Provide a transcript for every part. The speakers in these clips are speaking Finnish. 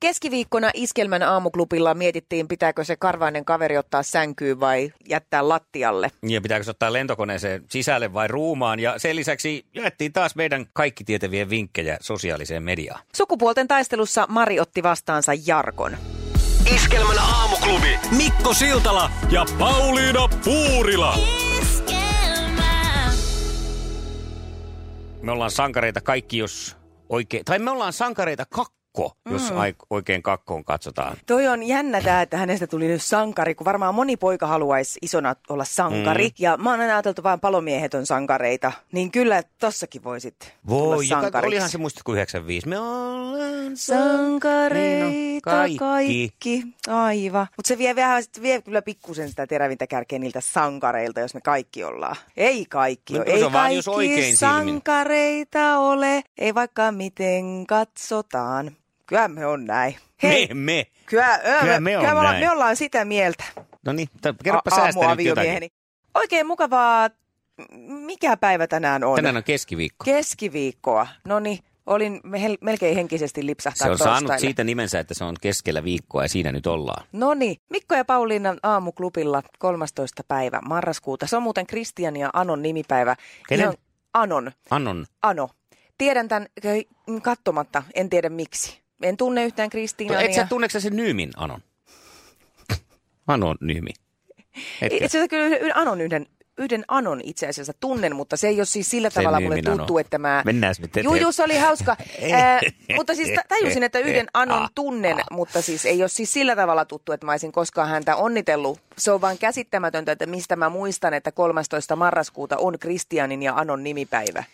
Keskiviikkona Iskelmän aamuklubilla mietittiin, pitääkö se karvainen kaveri ottaa sänkyyn vai jättää lattialle. Ja pitääkö se ottaa lentokoneeseen sisälle vai ruumaan. Ja sen lisäksi jaettiin taas meidän kaikki tietävien vinkkejä sosiaaliseen mediaan. Sukupuolten taistelussa Mari otti vastaansa Jarkon. Iskelmän aamuklubi Mikko Siltala ja Pauliina Puurila. Me ollaan sankareita kaikki, jos oikein... Tai me ollaan sankareita kakko, jos mm. oikein kakkoon katsotaan. Toi on jännä tämä, että hänestä tuli nyt sankari, kun varmaan moni poika haluaisi isona olla sankari. Mm. Ja mä oon aina ajateltu vain palomiehet on sankareita. Niin kyllä tossakin voisit Voi, sankariksi. olihan se muistatko 95. Me ollaan Sankareita Niin no, kaikki. kaikki. kaikki. Aivan. Mutta se vie, vähän, sit vie kyllä pikkusen sitä terävintä kärkeä niiltä sankareilta, jos me kaikki ollaan. Ei kaikki No, ole. se Ei vaan, jos kaikki oikein silmin. sankareita ole. Ei vaikka miten katsotaan. Kyllä me on näin. Me, me. Kyllä, ö, Kyllä me on kyllä me, ollaan, näin. me ollaan sitä mieltä. No niin, kerropa säästä nyt jotakin. Oikein mukavaa. Mikä päivä tänään on? Tänään on keskiviikko. Keskiviikkoa. No niin, olin hel- melkein henkisesti lipsahtaa Se on saanut torstaille. siitä nimensä, että se on keskellä viikkoa ja siinä nyt ollaan. No niin, Mikko ja Pauliina aamuklubilla 13. päivä marraskuuta. Se on muuten Kristian ja Anon nimipäivä. Kenen? Ihan Anon. Annon, Ano. Tiedän tämän katsomatta, en tiedä miksi. En tunne yhtään Kristiinaa. et sä tunneeko sä sen Nyymin Anon? Anon Nyymi. Etkö? Itse asiassa kyllä yhden Anon yhden, yhden Anon itse asiassa tunnen, mutta se ei ole siis sillä Sen tavalla mulle tuttu, että mä... Mennään nyt Juu, juu, se oli hauska. Ää, mutta siis ta- tajusin, että yhden Anon Ah, tunnen, ah. mutta siis ei ole siis sillä tavalla tuttu, että mä olisin koskaan häntä onnitellut. Se on vaan käsittämätöntä, että mistä mä muistan, että 13. marraskuuta on Kristianin ja Anon nimipäivä.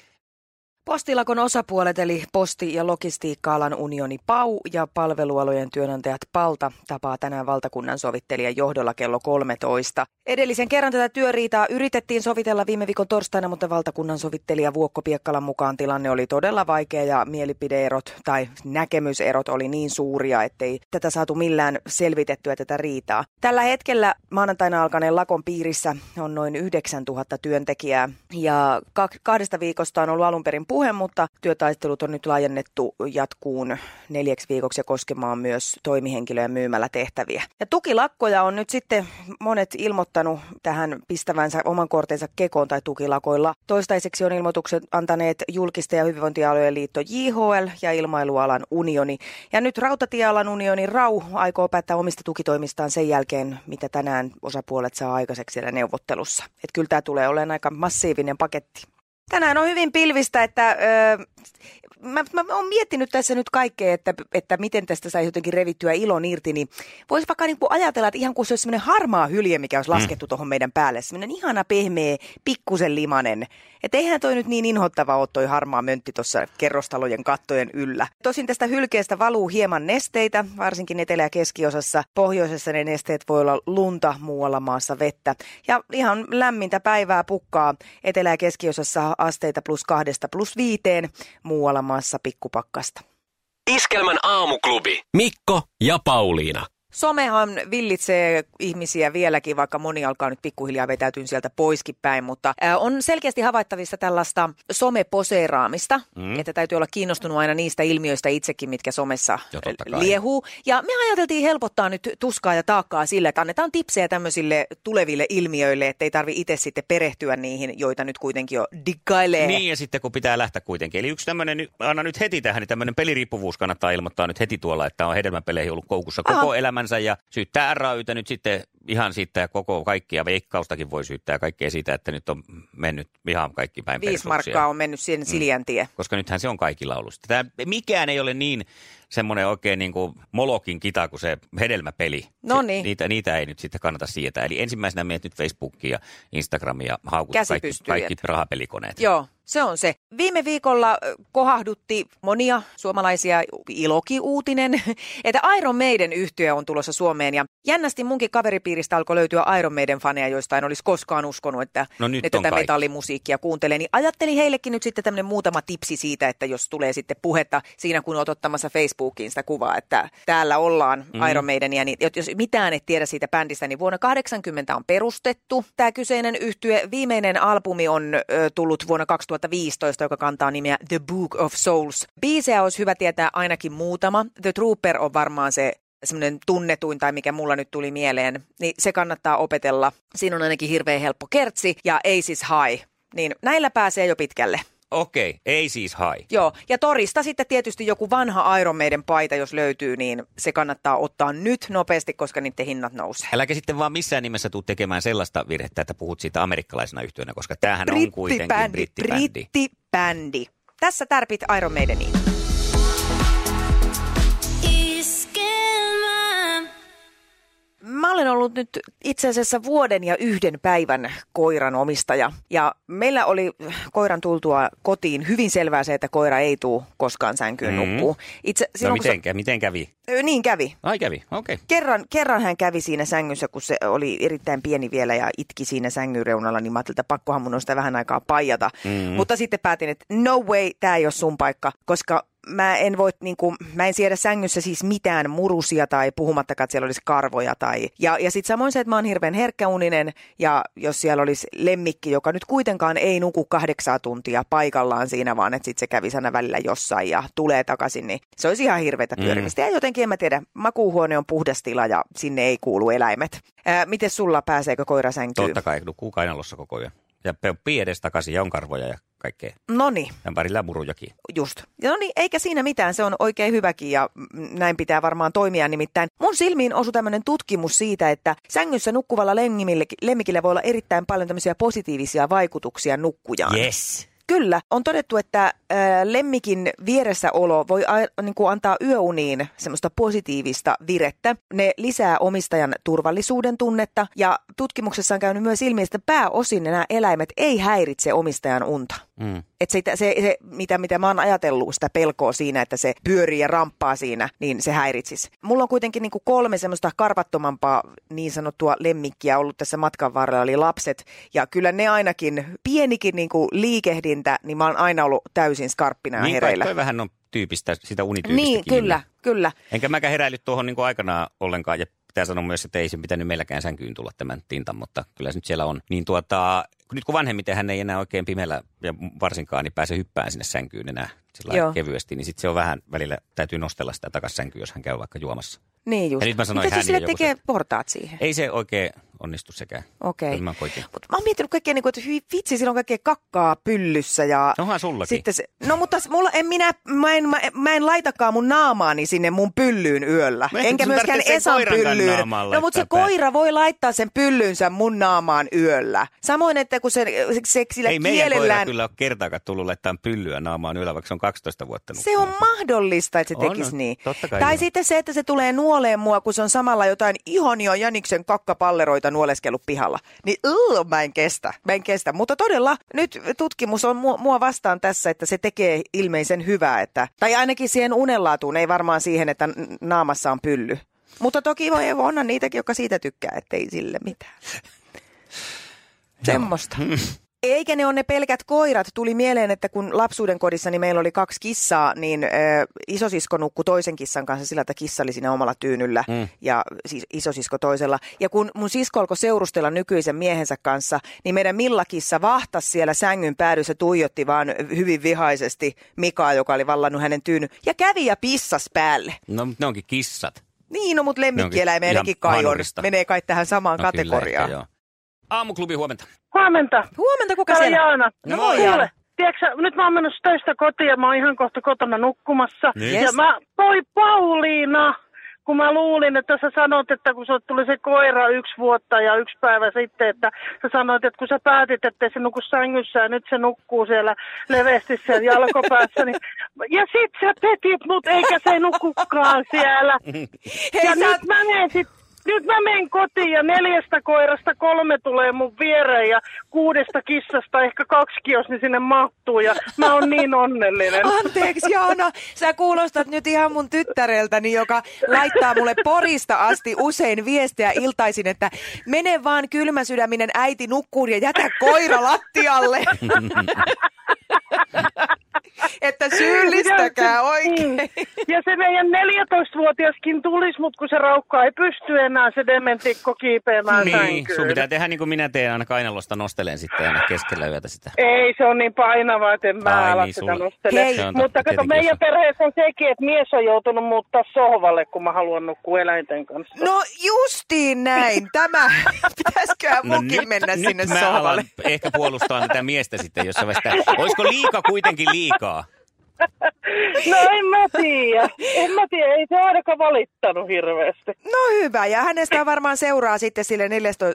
Postilakon osapuolet eli Posti- ja Logistiikka-alan unioni PAU ja palvelualojen työnantajat PALTA tapaa tänään valtakunnan sovittelijan johdolla kello 13. Edellisen kerran tätä työriitaa yritettiin sovitella viime viikon torstaina, mutta valtakunnan sovittelija Vuokko Piekkalan mukaan tilanne oli todella vaikea ja mielipideerot tai näkemyserot oli niin suuria, ettei tätä saatu millään selvitettyä tätä riitaa. Tällä hetkellä maanantaina alkaneen lakon piirissä on noin 9000 työntekijää ja ka- kahdesta viikosta on ollut alun perin puhe, mutta työtaistelut on nyt laajennettu jatkuun neljäksi viikoksi ja koskemaan myös toimihenkilöjen myymällä tehtäviä. Ja tukilakkoja on nyt sitten monet ilmoittanut tähän pistävänsä oman kortensa kekoon tai tukilakoilla. Toistaiseksi on ilmoitukset antaneet julkisten ja hyvinvointialojen liitto JHL ja ilmailualan unioni. Ja nyt rautatiealan unioni RAU aikoo päättää omista tukitoimistaan sen jälkeen, mitä tänään osapuolet saa aikaiseksi siellä neuvottelussa. Että kyllä tämä tulee olemaan aika massiivinen paketti. Tänään on hyvin pilvistä, että öö, mä, mä oon miettinyt tässä nyt kaikkea, että, että miten tästä saisi jotenkin revittyä ilon irti, niin voisi vaikka niin kuin ajatella, että ihan kuin se olisi semmoinen harmaa hylje, mikä olisi laskettu tuohon meidän päälle, semmoinen ihana pehmeä, pikkusen limanen. Että eihän toi nyt niin inhottava ole toi harmaa möntti tuossa kerrostalojen kattojen yllä. Tosin tästä hylkeestä valuu hieman nesteitä, varsinkin etelä- ja keskiosassa. Pohjoisessa ne nesteet voi olla lunta, muualla maassa vettä. Ja ihan lämmintä päivää pukkaa etelä- ja keskiosassa asteita plus kahdesta plus viiteen, muualla maassa pikkupakkasta. Iskelmän aamuklubi Mikko ja Pauliina. Somehan villitsee ihmisiä vieläkin, vaikka moni alkaa nyt pikkuhiljaa vetäytyä sieltä poiskin päin, mutta on selkeästi havaittavissa tällaista someposeeraamista, mm. että täytyy olla kiinnostunut aina niistä ilmiöistä itsekin, mitkä somessa kai. liehuu. Ja me ajateltiin helpottaa nyt tuskaa ja taakkaa sille, että annetaan tipsejä tämmöisille tuleville ilmiöille, ettei tarvi itse sitten perehtyä niihin, joita nyt kuitenkin jo diggailee. Niin, ja sitten kun pitää lähteä kuitenkin. Eli yksi tämmöinen, anna nyt heti tähän, niin tämmöinen peliriippuvuus kannattaa ilmoittaa nyt heti tuolla, että on hedelmäpeleihin ollut koukussa koko Aha. Elämänsä ja syyttää RAYtä nyt sitten ihan siitä koko kaikkia, veikkaustakin voi syyttää kaikkea siitä, että nyt on mennyt ihan kaikki päin Viisi markkaa on mennyt siihen Siljäntie. Mm. Koska nythän se on kaikilla ollut. Tämä, mikään ei ole niin semmoinen oikein niin kuin molokin kita kuin se hedelmäpeli. No niin. Niitä, niitä ei nyt sitten kannata sietää. Eli ensimmäisenä menet nyt Facebookiin ja Instagramiin ja haukut kaikki, kaikki rahapelikoneet. Joo, se on se. Viime viikolla kohahdutti monia suomalaisia iloki-uutinen, että Iron Maiden yhtyö on tulossa Suomeen. Ja jännästi munkin kaveripiiristä alkoi löytyä Iron Maiden faneja, joista en olisi koskaan uskonut, että no ne tätä kaikki. metallimusiikkia kuuntelee. Niin ajattelin heillekin nyt sitten tämmöinen muutama tipsi siitä, että jos tulee sitten puhetta siinä, kun olet ottamassa Facebookiin sitä kuvaa, että täällä ollaan mm. Iron Maidenia, niin jos mitään et tiedä siitä bändistä, niin vuonna 80 on perustettu tämä kyseinen yhtye. Viimeinen albumi on ö, tullut vuonna 2015, joka kantaa nimeä The Book of Souls. Biisejä olisi hyvä tietää ainakin muutama. The Trooper on varmaan se semmoinen tunnetuin tai mikä mulla nyt tuli mieleen, niin se kannattaa opetella. Siinä on ainakin hirveän helppo kertsi ja Aces High. Niin näillä pääsee jo pitkälle. Okei, ei siis hai. Joo, ja torista sitten tietysti joku vanha Iron Maiden paita, jos löytyy, niin se kannattaa ottaa nyt nopeasti, koska niiden hinnat nousee. Äläkä sitten vaan missään nimessä tuu tekemään sellaista virhettä, että puhut siitä amerikkalaisena yhtiönä, koska tämähän on kuitenkin brittibändi. Brittibändi. Tässä tärpit Iron Maideniin. Mä olen ollut nyt itse asiassa vuoden ja yhden päivän koiran omistaja. Ja meillä oli koiran tultua kotiin hyvin selvää se, että koira ei tule koskaan sänkyyn mm-hmm. nukkuu. Itse, no miten, se... miten kävi? Niin kävi. Ai kävi, okei. Okay. Kerran, kerran hän kävi siinä sängyssä, kun se oli erittäin pieni vielä ja itki siinä sängyn reunalla, niin mä ajattelin, että pakkohan mun on sitä vähän aikaa paijata. Mm-hmm. Mutta sitten päätin, että no way, tämä ei ole sun paikka, koska mä en voi, niin kuin, mä en siedä sängyssä siis mitään murusia tai puhumattakaan, että siellä olisi karvoja. Tai, ja ja sitten samoin se, että mä oon hirveän herkkäuninen ja jos siellä olisi lemmikki, joka nyt kuitenkaan ei nuku kahdeksaa tuntia paikallaan siinä, vaan että sitten se kävi sana välillä jossain ja tulee takaisin, niin se olisi ihan hirveätä mm. pyörimistä. Mm. Ja jotenkin en mä tiedä, makuuhuone on puhdas tila ja sinne ei kuulu eläimet. Ää, miten sulla pääseekö koira sänkyyn? Totta kai, nukkuu kainalossa koko ajan. Ja pii edes takaisin ja on karvoja ja kaikkea. No niin. Ympärillä murujakin. Just. No niin, eikä siinä mitään, se on oikein hyväkin ja näin pitää varmaan toimia. Nimittäin mun silmiin osui tämmöinen tutkimus siitä, että sängyssä nukkuvalla lemmikillä voi olla erittäin paljon tämmöisiä positiivisia vaikutuksia nukkujaan. Yes. Kyllä, on todettu, että äh, lemmikin vieressäolo voi a, niin kuin antaa yöuniin semmoista positiivista virettä. Ne lisää omistajan turvallisuuden tunnetta ja tutkimuksessa on käynyt myös ilmi, että pääosin nämä eläimet ei häiritse omistajan unta. Mm. Että se, se, se, mitä, mitä mä oon ajatellut, sitä pelkoa siinä, että se pyörii ja ramppaa siinä, niin se häiritsisi. Mulla on kuitenkin niin kuin kolme semmoista karvattomampaa niin sanottua lemmikkiä ollut tässä matkan varrella, eli lapset. Ja kyllä ne ainakin, pienikin niin kuin liikehdintä, niin mä oon aina ollut täysin skarppina niin, hereillä. Niin, vähän on tyypistä, sitä unityypistä Niin, kyllä, kyllä. Enkä mäkään heräillyt tuohon niin aikanaan ollenkaan. Ja pitää sanoa myös, että ei se pitänyt meilläkään sänkyyn tulla tämän tintan, mutta kyllä se nyt siellä on. Niin tuota, nyt kun vanhemmiten hän ei enää oikein pimeällä ja varsinkaan niin pääse hyppään sinne sänkyyn enää sillä kevyesti, niin sitten se on vähän välillä, täytyy nostella sitä takaisin sänkyyn, jos hän käy vaikka juomassa. Niin just. Ja nyt mä sanoin Mitä hän se sille tekee se, portaat siihen? Ei se oikein onnistu sekään. Okei. Okay. Mä, Mut mä oon miettinyt kaikkea, niin kuin, että vitsi, sillä on kaikkea kakkaa pyllyssä. Ja Onhan sullakin. Sitten se, no mutta mulla en minä, mä en, mä, mä en laitakaan mun naamaani sinne mun pyllyyn yöllä. Mä Enkä myöskään Esan pyllyyn. No mutta se koira voi laittaa sen pyllynsä mun naamaan yöllä. Samoin, että kun se, se, se sillä Ei kielellään... meidän koira kyllä ole kertaakaan tullut laittaa pyllyä naamaan yöllä, vaikka se on 12 vuotta Se on mahdollista, että se tekisi on, niin. Totta kai tai joo. sitten se, että se tulee nuoleen mua, kun se on samalla jotain ihania jäniksen kakkapalleroita nuoleskellut pihalla. Niin uh, mä en kestä, mä en kestä. Mutta todella nyt tutkimus on mua, mua vastaan tässä, että se tekee ilmeisen hyvää. Että, tai ainakin siihen unenlaatuun, ei varmaan siihen, että naamassa on pylly. Mutta toki voi onna niitäkin, jotka siitä tykkää, ettei sille mitään. Semmosta. Eikä ne ole ne pelkät koirat. Tuli mieleen, että kun lapsuuden kodissa niin meillä oli kaksi kissaa, niin ö, isosisko nukkui toisen kissan kanssa sillä, että kissa oli siinä omalla tyynyllä mm. ja siis isosisko toisella. Ja kun mun sisko alkoi seurustella nykyisen miehensä kanssa, niin meidän Milla-kissa vahtasi siellä sängyn päädyssä, tuijotti vaan hyvin vihaisesti Mikaa, joka oli vallannut hänen tyyny, ja kävi ja pissas päälle. No, ne onkin kissat. Niin, no mutta lemmikkieläimeenkin kai on. Menee kai tähän samaan no, kategoriaan. Kyllä, ehkä, Aamuklubi, huomenta. Huomenta. Huomenta, kuka Täällä siellä? Jaana. No, moi, moi Jaana. Jaana. Tiedätkö, nyt mä oon menossa töistä kotiin ja mä oon ihan kohta kotona nukkumassa. Niin. Ja Yes. mä, toi Pauliina, kun mä luulin, että sä sanot, että kun sulle tuli se koira yksi vuotta ja yksi päivä sitten, että sä sanoit, että kun sä päätit, että se nuku sängyssä ja nyt se nukkuu siellä leveästi siellä jalkopäässä, niin... ja sit sä petit mut, eikä se nukukaan siellä. Hei, ja sä nyt mä menen sit nyt mä menen kotiin ja neljästä koirasta kolme tulee mun viereen ja kuudesta kissasta ehkä kaksi jos niin sinne mahtuu ja mä oon niin onnellinen. Anteeksi Jaana, sä kuulostat nyt ihan mun tyttäreltäni, joka laittaa mulle Porista asti usein viestiä iltaisin, että mene vaan kylmäsydäminen äiti nukkuun ja jätä koira lattialle. että syyllistäkää oikein. Mm. Ja se meidän 14-vuotiaskin tulisi, mutta kun se raukkaa ei pysty enää se dementikko kiipeämään Niin, sänkyyn. sun pitää tehdä niin kuin minä teen, aina kainalosta nostelen sitten aina keskellä yötä sitä. Ei, se on niin painava, että en mä Ai ala niin, sitä nostele. Hei. Se Mutta kato, meidän jos perheessä on sekin, että mies on joutunut muuttaa sohvalle, kun mä haluan nukkua eläinten kanssa. No justiin näin. Tämä, pitäisiköhän munkin mennä No nyt sinne mä sohvalle. alan ehkä puolustaa tätä miestä sitten jossain vaiheessa. Olisiko liika kuitenkin liikaa? No en mä tiedä. En mä tiedä, ei se ainakaan valittanut hirveästi. No hyvä, ja hänestä varmaan seuraa sitten sille 14,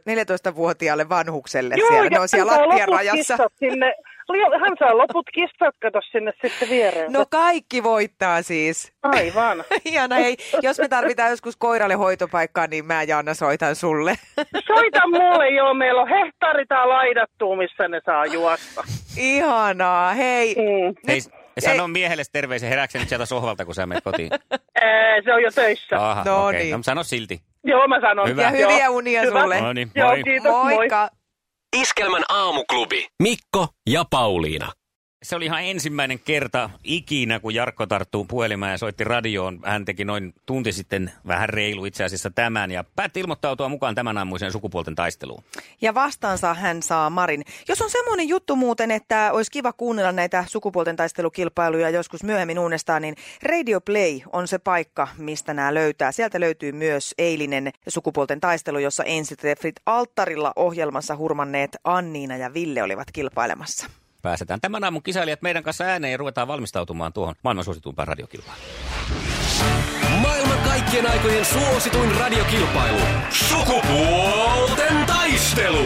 14-vuotiaalle vanhukselle Joo, siellä, ne on siellä lattian loput rajassa. Sinne, hän saa loput kissat, kato sinne sitten viereen. No kaikki voittaa siis. Aivan. Ihana, hei, jos me tarvitaan joskus koiralle hoitopaikkaa, niin mä Jaana soitan sulle. Soita mulle, joo, meillä on hehtaaritaa laidattua, missä ne saa juosta. Ihanaa, hei. Mm. Hei, sano miehelle terveisen, herääksä nyt sieltä sohvalta, kun sä menet kotiin? Se on jo töissä. Aha, No okei. niin. No, sano silti. Joo, mä sanon. Hyvä. Ja hyviä Joo. unia Hyvä. sulle. No niin, Joo, moi. kiitos, moi. Moikka. Iskelmän aamuklubi. Mikko ja Pauliina. Se oli ihan ensimmäinen kerta ikinä, kun Jarkko tarttuu puhelimeen ja soitti radioon. Hän teki noin tunti sitten vähän reilu itse asiassa tämän ja päätti ilmoittautua mukaan tämän aamuiseen sukupuolten taisteluun. Ja vastaansa hän saa Marin. Jos on semmoinen juttu muuten, että olisi kiva kuunnella näitä sukupuolten taistelukilpailuja joskus myöhemmin uudestaan, niin Radio Play on se paikka, mistä nämä löytää. Sieltä löytyy myös eilinen sukupuolten taistelu, jossa ensitreffit alttarilla ohjelmassa hurmanneet Anniina ja Ville olivat kilpailemassa. Pääsetään tämän aamun kisailijat meidän kanssa ääneen ja ruvetaan valmistautumaan tuohon maailman suosituimpaan radiokilpailuun. Maailman kaikkien aikojen suosituin radiokilpailu. Sukupuolten taistelu.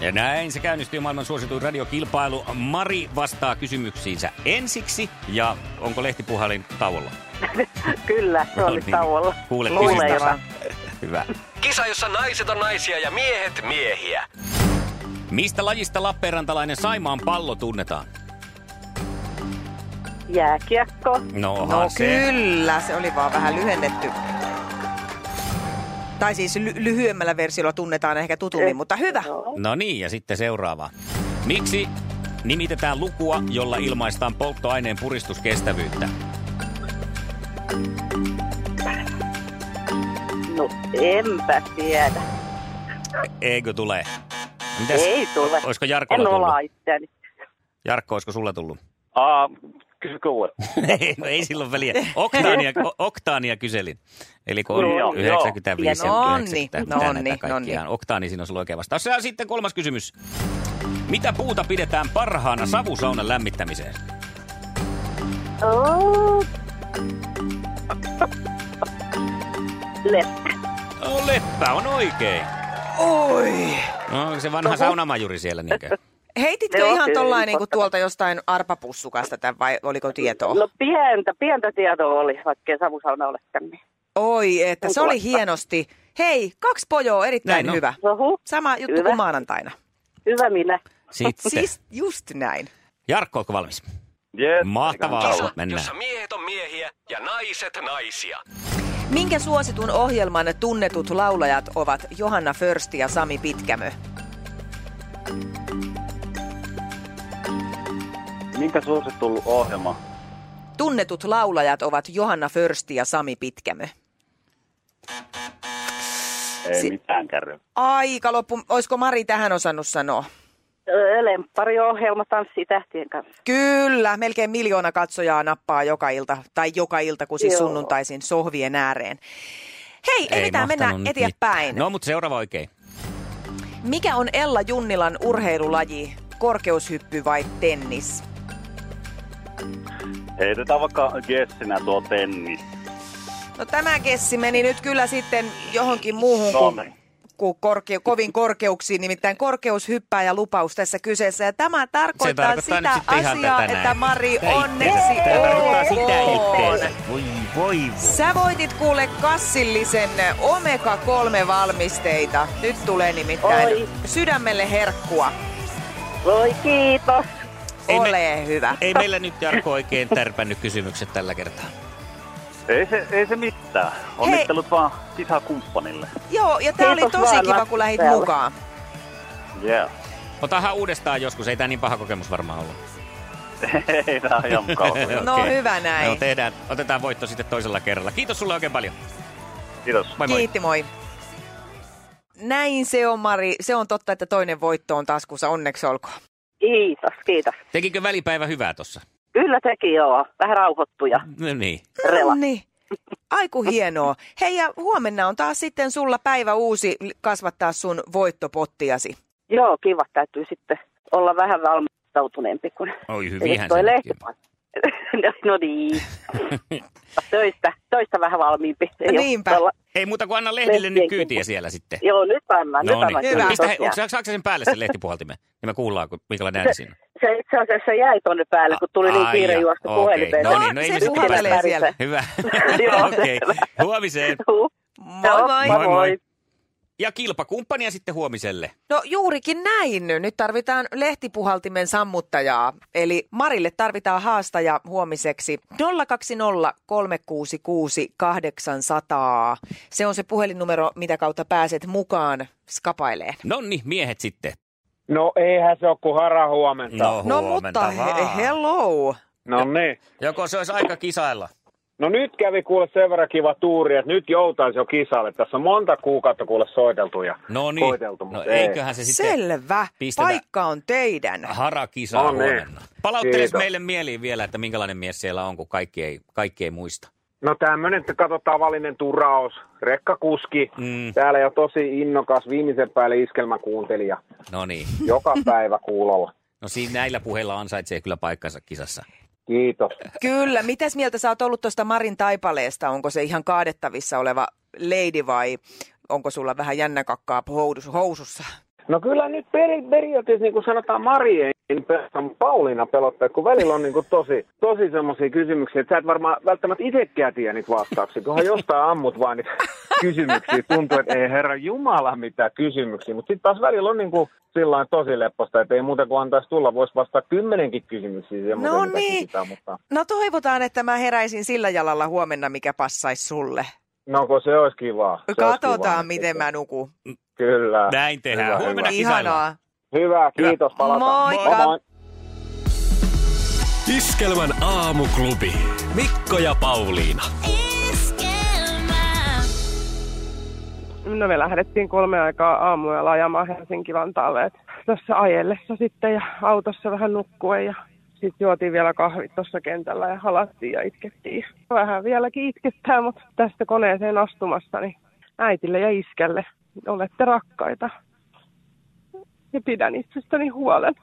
Ja näin se käynnistyy maailman suosituin radiokilpailu. Mari vastaa kysymyksiinsä ensiksi ja onko lehtipuhalin tauolla? Kyllä, se No oli niin. tauolla. Kuule. Hyvä. Kisa, jossa naiset on naisia ja miehet miehiä. Mistä lajista Lappeenrantalainen Saimaan pallo tunnetaan? Jääkiekko. No, No se. kyllä, se oli vaan vähän lyhennetty. Tai siis ly- lyhyemmällä versiolla tunnetaan ehkä tutummin, mutta hyvä. No niin, ja sitten seuraava. Miksi nimitetään lukua, jolla ilmaistaan polttoaineen puristuskestävyyttä? No enpä tiedä. Eikö tule? Mitäs, Ei tule. Olisiko En tullut? ola itseäni. Jarkko, olisiko sulla tullut? Aa, kysy kuule. ei, no ei silloin väliä. Oktaania, oktaania kyselin. Eli kun on Joo, joo. 95 ja Nonni, 90, mitä nonni, näitä kaikkia nonni. on. Oktaani siinä on sulla oikea vastaus. Ja sitten kolmas kysymys. Mitä puuta pidetään parhaana savusaunan lämmittämiseen? Oh. Leppä. No, leppä on oikein. Oi! No, onko se vanha saunamajuri siellä niinkö? Heititkö Joo, ihan kyllä, tollain niin totta. tuolta jostain arpapussukasta tämän vai oliko tietoa? No pientä, pientä tietoa oli, vaikkei savusauna olekaan. Niin. Oi, että se oli hienosti. Hei, kaksi pojoa, erittäin Näin on. hyvä. Ohu, Sama juttu Hyvä. kuin maanantaina. hyvä minä. Sitten. Siis just näin. Jarkko, ootko valmis? Yes. Mahtavaa. Kisa, Mennään. jossa miehet on miehiä ja naiset naisia. Minkä suositun ohjelman tunnetut laulajat ovat Johanna Försti ja Sami Pitkämö? Minkä suosittu ohjelma? Tunnetut laulajat ovat Johanna Försti ja Sami Pitkämö. Ei Si- mitään kärry. Aika loppu. Olisiko Mari tähän osannut sanoa? Lemppariohjelma tanssitähtien kanssa. Kyllä, melkein miljoona katsojaa nappaa joka ilta, tai joka ilta, kun siis Joo. sunnuntaisin sohvien ääreen. Hei, ei, mitään, mennään eteenpäin. No, mutta seuraava oikein. Mikä on Ella Junnilan urheilulaji? Korkeushyppy vai tennis? Heitetään vaikka Jessinä tuo tennis. No tämä kessi meni nyt kyllä sitten johonkin muuhun kuin, kuin korke, kovin korkeuksiin, nimittäin korkeushyppää ja lupaus tässä kyseessä. Ja tämä tarkoittaa, tarkoittaa sitä asiaa, että Mari onneksi olkoon. Voi, voi, voi. Sä voitit kuule kassillisen Omega-3 valmisteita. Nyt tulee nimittäin Oi. sydämelle herkkua. Voi kiitos. Ei me- Ole hyvä. Ei meillä nyt Jarkko oikein tärpännyt kysymykset tällä kertaa. Ei se, ei se mitään. Onnittelut vaan kisakumppanille. Joo, ja tää oli Kiitos tosi vaan kiva, kun lähit Lasselle. mukaan. Yeah. Otahan uudestaan joskus, ei tämä niin paha kokemus varmaan ollut. ei, tää on ihan mukava. No Okei. hyvä näin. No, tehdään, otetaan voitto sitten toisella kerralla. Kiitos sulle oikein paljon. Kiitos. Moi moi. Kiitti, moi. Näin se on, Mari. Se on totta, että toinen voitto on taskussa. Onneksi olkoon. Kiitos, kiitos. Tekikö välipäivä hyvää tossa? Kyllä teki joo. Vähän rauhoittuja. No niin. Rela. niin. Aiku hienoa. Hei ja huomenna on taas sitten sulla päivä uusi kasvattaa sun voittopottiasi. Joo, kiva. Täytyy sitten olla vähän valmistautuneempi, kun Oi ei hyvinhän toi se lehti. nytkin. No niin. töistä, töistä vähän valmiimpi. Ei oo Niinpä. tuolla- Ei muuta kuin anna lehdille nyt kyytiä siellä sitten. Joo, nyt annan. No nyt annan. niin. Hyvä. Pistä, onko, saako sen päälle sen lehtipuhaltimen? Niin me kuullaan, kun, minkälainen ääni siinä. Se itse asiassa jäi tonne päälle, kun tuli niin kiire juosta okei. puhelimeen. No niin, no ei Se päästä. siellä. Hyvä. Okei. Huomiseen. Moi moi. Moi moi. Ja kilpakumppania sitten huomiselle. No juurikin näin. Nyt tarvitaan lehtipuhaltimen sammuttajaa. Eli Marille tarvitaan haastaja huomiseksi 020 366 800. Se on se puhelinnumero, mitä kautta pääset mukaan skapaileen. Nonni, miehet sitten. No eihän se ole kuin hara huomenta. No, No huomenta mutta vaan. he, hello. no niin. Joko se olisi aika kisailla? No nyt kävi kuule sen verran kiva tuuri, että nyt joutaisi jo kisalle. Tässä on monta kuukautta kuule soiteltu ja No niin. koiteltu, No mutta ei. eiköhän se sitten Selvä. Paikka on teidän. harakisaa No niin. huomenna. Palauttele meille mieliin vielä, että minkälainen mies siellä on, kun kaikki ei, kaikki ei muista. No tämmönen, että kato tavallinen turaus, rekkakuski, Mm. täällä jo tosi innokas, viimeisen päälle iskelmäkuuntelija, No niin. joka päivä kuulolla. No siinä näillä puheilla ansaitsee kyllä paikkansa kisassa. Kiitos. Kyllä. Mitäs mieltä sä oot ollut tuosta Marin taipaleesta? Onko se ihan kaadettavissa oleva lady vai onko sulla vähän jännäkakkaa housussa? No kyllä nyt peri, periaatteessa niin kuin sanotaan Mari niin mutta Pauliina pelottaa, kun välillä on niin kuin tosi, tosi semmoisia kysymyksiä, että sä et varmaan välttämättä itsekään tiedä niitä vastauksia, kunhan jostain ammut vaan niitä kysymyksiä. Tuntuu, että ei herra Jumala mitään kysymyksiä, mutta sitten taas välillä on niin kuin sillain tosi lepposta, että ei muuta kuin antaisi tulla, voisi vastata kymmenenkin kysymyksiä No niin. kysytään, mutta No toivotaan, että mä heräisin sillä jalalla huomenna, mikä passaisi sulle. no kun se olisi kivaa. Se olisi Katsotaan, kivaa. miten mä nukun. Kyllä. Näin tehdään. Hyvä, Huomenna hyvä. Ihanaa. Hyvä, kiitos, palataan. Moikka. Moi, moi. Iskelmän aamuklubi. Mikko ja Pauliina. No me lähdettiin kolme aikaa aamuella ajamaan Helsinki-Vantaalle. Tässä ajellessa sitten ja autossa vähän nukkuen ja sitten juotiin vielä kahvit tuossa kentällä ja halattiin ja itkettiin. Vähän vieläkin itkettää, mutta tästä koneeseen astumassa niin äitille ja iskelle olette rakkaita. Ja pidän itsestäni huolen.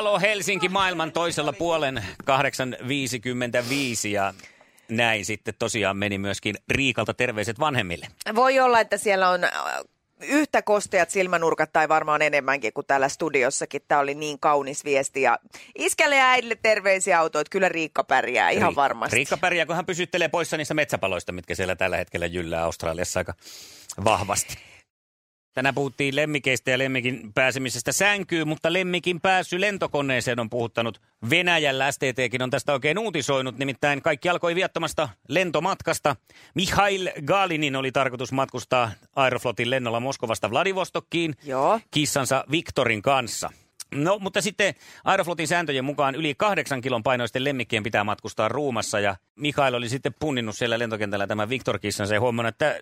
Halo Helsinki maailman toisella puolen 8.55 ja näin sitten tosiaan meni myöskin Riikalta terveiset vanhemmille. Voi olla, että siellä on äh, yhtä kosteat silmänurkat tai varmaan enemmänkin kuin täällä studiossakin. Tämä oli niin kaunis viesti ja iskälle ja äidille terveisiä autoit. Kyllä Riikka pärjää ihan varmasti. Riikka pärjää, kun hän pysyttelee poissa niistä metsäpaloista, mitkä siellä tällä hetkellä jyllää Australiassa aika vahvasti. Tänään puhuttiin lemmikeistä ja lemmikin pääsemisestä sänkyyn, mutta lemmikin pääsy lentokoneeseen on puhuttanut Venäjällä. STTkin on tästä oikein uutisoinut, nimittäin kaikki alkoi viattomasta lentomatkasta. Mihail Galinin oli tarkoitus matkustaa Aeroflotin lennolla Moskovasta Vladivostokkiin Joo. kissansa Viktorin kanssa. No, mutta sitten Aeroflotin sääntöjen mukaan yli kahdeksan kilon painoisten lemmikkien pitää matkustaa ruumassa ja Mikael oli sitten punninnut siellä lentokentällä tämän Viktor-kissansa ja huomannut, että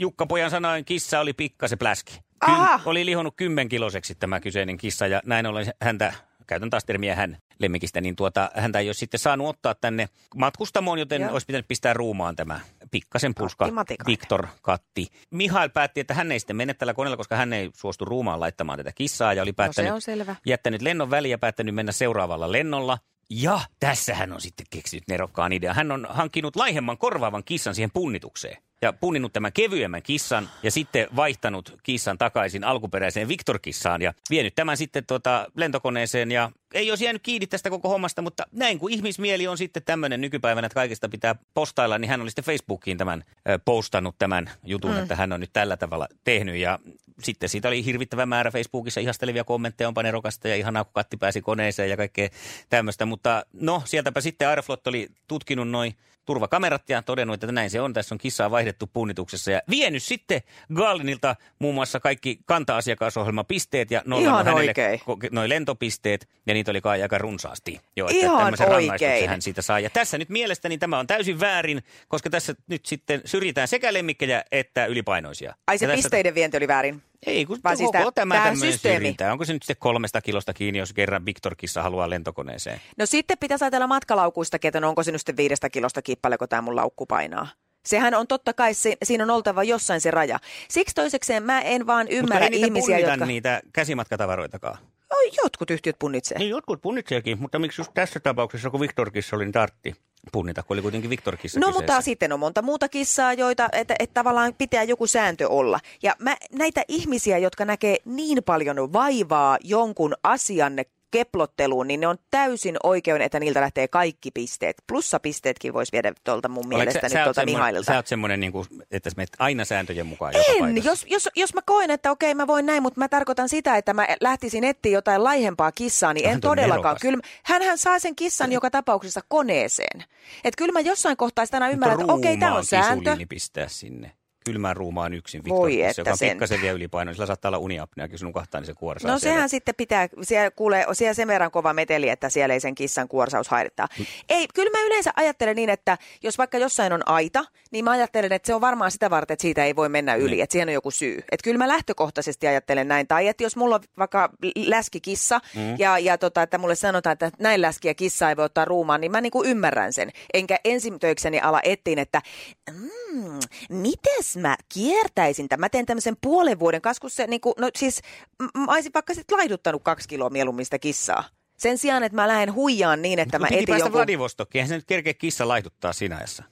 Jukka Pojan sanoin, kissa oli pikkasen pläski. Kym, Aha. oli lihonnut kymmenkiloseksi tämä kyseinen kissa ja näin ollen häntä, käytän taas termiä hän lemmikistä, niin tuota, häntä ei ole sitten saanut ottaa tänne matkustamoon, joten Joo. olisi pitänyt pistää ruumaan tämä pikkasen pulska. Viktor Katti. Mihail päätti, että hän ei sitten mene tällä koneella, koska hän ei suostu ruumaan laittamaan tätä kissaa ja oli päättänyt, No on selvä. jättänyt lennon väliin ja päättänyt mennä seuraavalla lennolla. Ja tässä hän on sitten keksinyt nerokkaan idean. Hän on hankkinut laihemman korvaavan kissan siihen punnitukseen. Ja punninnut tämän kevyemmän kissan ja sitten vaihtanut kissan takaisin alkuperäiseen Victor-kissaan ja vienyt tämän sitten tuota lentokoneeseen ja ei olisi jäänyt kiinni tästä koko hommasta, mutta näin kun ihmismieli on sitten tämmöinen nykypäivänä, että kaikesta pitää postailla, niin hän oli sitten Facebookiin tämän ö, postannut tämän jutun, mm. että hän on nyt tällä tavalla tehnyt ja sitten siitä oli hirvittävä määrä Facebookissa ihastelevia kommentteja, onpa nerokasta ja ihanaa, kun katti pääsi koneeseen ja kaikkea tämmöistä. Mutta no, sieltäpä sitten Aeroflot oli tutkinut noin turvakamerat ja todennut, että näin se on. Tässä on kissaa vaihdettu punnituksessa ja vienyt sitten Gallinilta muun muassa kaikki kanta-asiakasohjelmapisteet ja nollannut Ihan hänelle oikein. ko- noi lentopisteet ja niitä oli kai aika runsaasti. Jo, että Ihan tämmöisen rangaistuksen oikein. hän siitä sai. Ja tässä nyt mielestäni tämä on täysin väärin, koska tässä nyt sitten syrjitään sekä lemmikkejä että ylipainoisia. Ai se ja tässä- pisteiden vienti oli väärin. Ei, kun Vaan koko siis tää- tämä tämmöinen systeemi. syrjintä. Onko se nyt sitten kolmesta kilosta kiinni, jos kerran Victor-kissa haluaa lentokoneeseen? No sitten pitäisi ajatella matkalaukuistakin, että no onko se nyt sitten viidestä kilosta kiinni, paljonko tämä mun laukku painaa. Sehän on totta kai, se, siinä on oltava jossain se raja. Siksi toisekseen mä en vaan Mutta ymmärrä ei niitä ihmisiä, jotka... niitä käsimatkatavaroitakaan. Jotkut yhtiöt punnitsee. Niin jotkut punnitseekin, mutta miksi just tässä tapauksessa, kun Victor-kissa oli, niin tartti punnita, kun oli kuitenkin Victor-kissa No kyseessä. mutta sitten on monta muuta kissaa, joita, että, että tavallaan pitää joku sääntö olla. Ja mä, näitä ihmisiä, jotka näkee niin paljon vaivaa jonkun asian keplotteluun, niin ne on täysin oikein, että niiltä lähtee kaikki pisteet. Plussapisteetkin voisi viedä tuolta mun Oletko mielestäni sä, sä, oot tuolta Mihaililta. sä oot semmoinen, niin kuin, että sä menet aina sääntöjen mukaan joka En, paikassa. jos, jos, jos mä koen, että okei mä voin näin, mutta mä tarkoitan sitä, että mä lähtisin etsiä jotain laihempaa kissaa, niin en tuo todellakaan. Kyllä, hänhän saa sen kissan joka tapauksessa koneeseen. Et kyllä mä jossain kohtaa sitä aina ymmärrän, että okei, tämä on sääntö. pistää sinne. Kylmään ruumaan yksin että joka on sen. pikkasen vielä ylipainoinen. Sillä saattaa olla uniapneakin, jos nukahtaa, niin se kuorsaa No siellä. sehän sitten pitää, siellä kuulee, siellä sen verran kova meteli, että siellä ei sen kissan kuorsaus haittaa. Mm. Ei, kyllä mä yleensä ajattelen niin, että jos vaikka jossain on aita, niin mä ajattelen, että se on varmaan sitä varten, että siitä ei voi mennä yli, Niin. että siihen on joku syy. Että kyllä mä lähtökohtaisesti ajattelen näin. Tai että jos mulla on vaikka läskikissa mm. ja, ja tota, että mulle sanotaan, että näin läskiä kissa ei voi ottaa ruumaan, niin mä niinku ymmärrän sen. Enkä ensimtöikseni ala etsiin, että mm, mites mä kiertäisin tämän? Mä teen tämmöisen puolen vuoden kanssa, kun se niinku, no siis mä olisin vaikka sitten laiduttanut kaksi kiloa mieluummin sitä kissaa. Sen sijaan, että mä lähden huijaan niin, että Kun mä piti etin päästä jonkun... Vladivostokkiin, eihän se nyt kerkeä kissa laihduttaa siinä ajassa.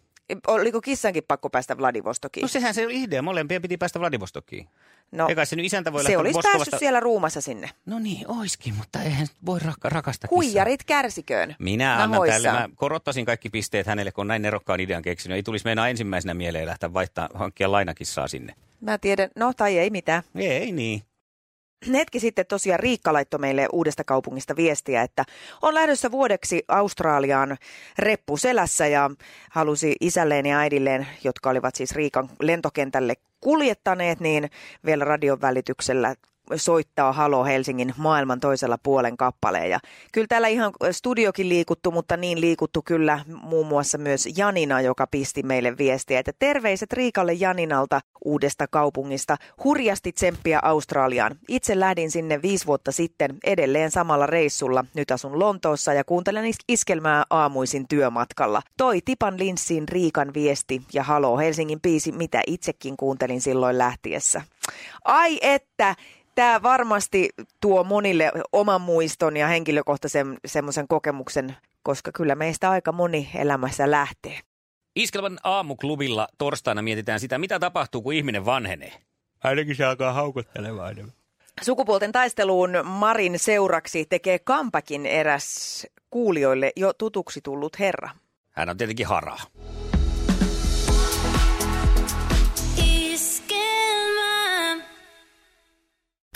Oliko kissankin pakko päästä Vladivostokiin? No sehän se oli idea, molempien piti päästä Vladivostokkiin. No, Eikä se nyt isäntä voi se olisi Moskovasta... päässyt siellä ruumassa sinne. No niin, oiskin, mutta eihän voi rak- rakastaa kissaa. Huijarit kärsiköön. Minä annan tälle, mä korottaisin kaikki pisteet hänelle, kun on näin nerokkaan idean keksinyt. Ei tulisi meinaa ensimmäisenä mieleen lähteä vaihtaa, hankkia lainakissaa sinne. Mä tiedän, no tai ei mitään. Ei niin. Hetki sitten tosiaan Riikka laittoi meille uudesta kaupungista viestiä, että on lähdössä vuodeksi Australiaan reppu selässä ja halusi isälleen ja äidilleen, jotka olivat siis Riikan lentokentälle kuljettaneet, niin vielä radion välityksellä soittaa Halo Helsingin maailman toisella puolen kappaleen. Ja kyllä täällä ihan studiokin liikuttu, mutta niin liikuttu kyllä muun muassa myös Janina, joka pisti meille viestiä, että terveiset Riikalle Janinalta uudesta kaupungista. Hurjasti tsemppiä Australiaan. Itse lähdin sinne viisi vuotta sitten edelleen samalla reissulla. Nyt asun Lontoossa ja kuuntelen is- iskelmää aamuisin työmatkalla. Toi Tipan linssiin Riikan viesti ja Halo Helsingin biisi, mitä itsekin kuuntelin silloin lähtiessä. Ai että! Tämä varmasti tuo monille oman muiston ja henkilökohtaisen semmoisen kokemuksen, koska kyllä meistä aika moni elämässä lähtee. Iskelman aamuklubilla torstaina mietitään sitä, mitä tapahtuu, kun ihminen vanhenee. Ainakin se alkaa haukottelemaan enemmän. Sukupuolten taisteluun Marin seuraksi tekee kampakin eräs kuulijoille jo tutuksi tullut herra. Hän on tietenkin haraa.